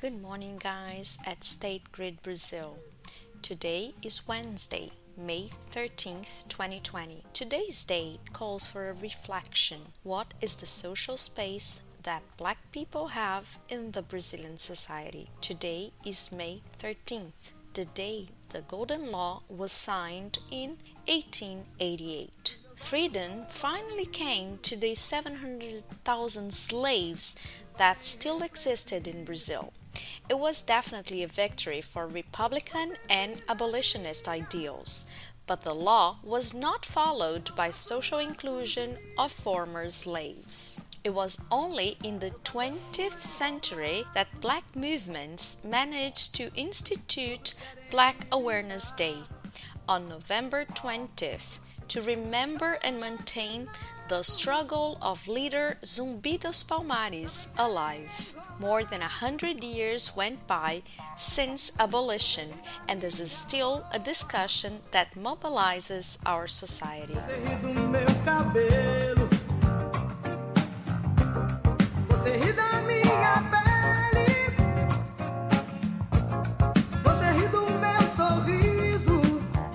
Good morning, guys, at State Grid Brazil. Today is Wednesday, May 13th, 2020. Today's date calls for a reflection. What is the social space that black people have in the Brazilian society? Today is May 13th, the day the Golden Law was signed in 1888. Freedom finally came to the 700,000 slaves that still existed in Brazil. It was definitely a victory for Republican and abolitionist ideals, but the law was not followed by social inclusion of former slaves. It was only in the 20th century that black movements managed to institute Black Awareness Day on November 20th to remember and maintain the struggle of leader Zumbi dos Palmares alive. More than a hundred years went by since abolition, and this is still a discussion that mobilizes our society.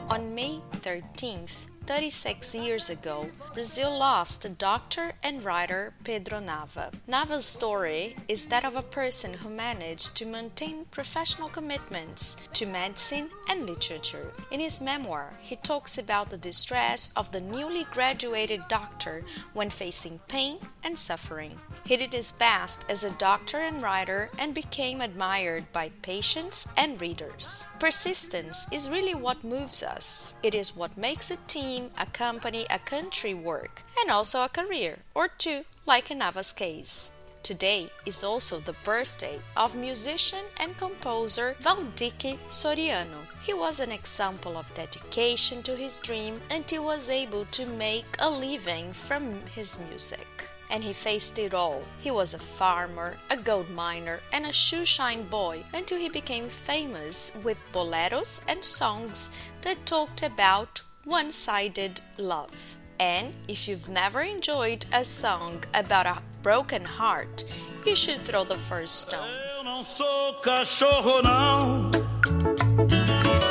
On May 13th, 36 years ago, Brazil lost the doctor and writer Pedro Nava. Nava's story is that of a person who managed to maintain professional commitments to medicine and literature. In his memoir, he talks about the distress of the newly graduated doctor when facing pain and suffering. He did his best as a doctor and writer and became admired by patients and readers. Persistence is really what moves us. It is what makes a team team, a company, a country work, and also a career, or two, like in Nava's case. Today is also the birthday of musician and composer Waldick Soriano. He was an example of dedication to his dream and he was able to make a living from his music. And he faced it all. He was a farmer, a gold miner, and a shoeshine boy until he became famous with boleros and songs that talked about one sided love. And if you've never enjoyed a song about a broken heart, you should throw the first stone. Eu não sou cachorro, não,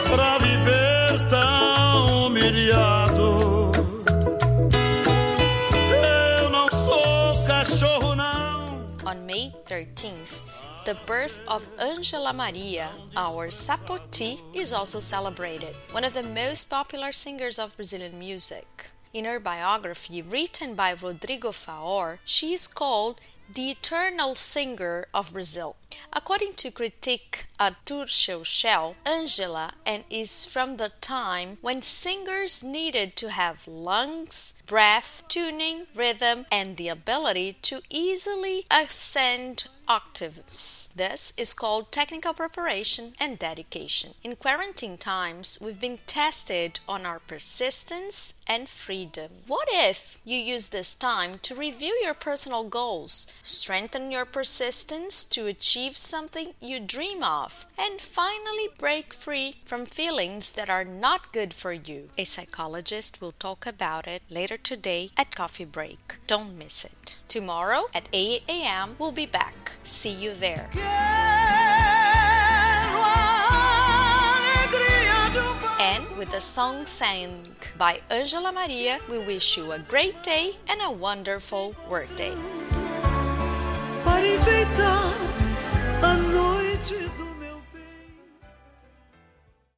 pra viver tão humilhado. Eu não sou cachorro, não. On May 13th, the birth of Angela Maria, our Sapoti, is also celebrated, one of the most popular singers of Brazilian music. In her biography, written by Rodrigo Faour, she is called the eternal singer of Brazil. According to critic Arthur Scheuchel, Angela and is from the time when singers needed to have lungs, breath, tuning, rhythm, and the ability to easily ascend octaves. This is called technical preparation and dedication. In quarantine times, we've been tested on our persistence and freedom. What if you use this time to review your personal goals, strengthen your persistence to achieve something you dream of, and finally break free from feelings that are not good for you? A psychologist will talk about it later today at coffee break. Don't miss it. Tomorrow at 8 a.m., we'll be back. See you there. And with a song sang by Angela Maria, we wish you a great day and a wonderful workday. te.